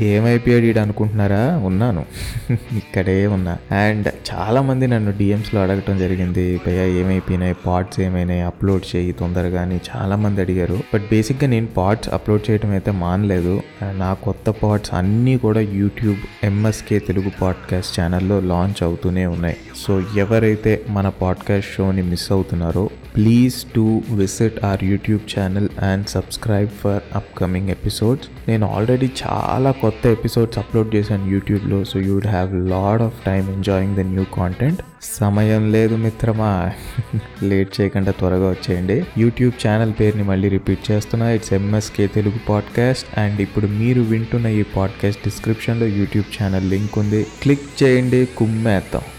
ఏమైపోయాడు ఈడు అనుకుంటున్నారా? ఉన్నాను. ఇక్కడే ఉన్నా. అండ్ చాలామంది నన్ను డిఎమ్స్లో అడగటం జరిగింది. భయ్యా ఏమైపోయినాయి? పార్ట్స్ ఏమైనాయి? అప్లోడ్ చేయి తొందరగా అని చాలామంది అడిగారు. బట్ బేసిక్గా నేను పార్ట్స్ అప్లోడ్ చేయడం అయితే మానలేదు. అండ్ నా కొత్త పార్ట్స్ అన్నీ కూడా యూట్యూబ్ ఎంఎస్కే తెలుగు పాడ్కాస్ట్ ఛానల్లో లాంచ్ అవుతూనే ఉన్నాయి. సో ఎవరైతే మన పాడ్కాస్ట్ షోని మిస్ అవుతున్నారో please to visit our YouTube channel and subscribe for upcoming episodes. నేను ఆల్రెడీ చాలా కొత్త ఎపిసోడ్స్ అప్లోడ్ చేశాను యూట్యూబ్లో so you would have lot of time enjoying the new content సమయం లేదు మిత్రమా. లేట్ చేయకుండా త్వరగా వచ్చేయండి. యూట్యూబ్ ఛానల్ పేరుని మళ్ళీ రిపీట్ చేస్తున్నా. It's MSK Telugu podcast and ఇప్పుడు మీరు వింటున్న ఈ పాడ్కాస్ట్ డిస్క్రిప్షన్లో యూట్యూబ్ ఛానల్ లింక్ ఉంది. క్లిక్ చేయండి కుమ్మేద్దాం.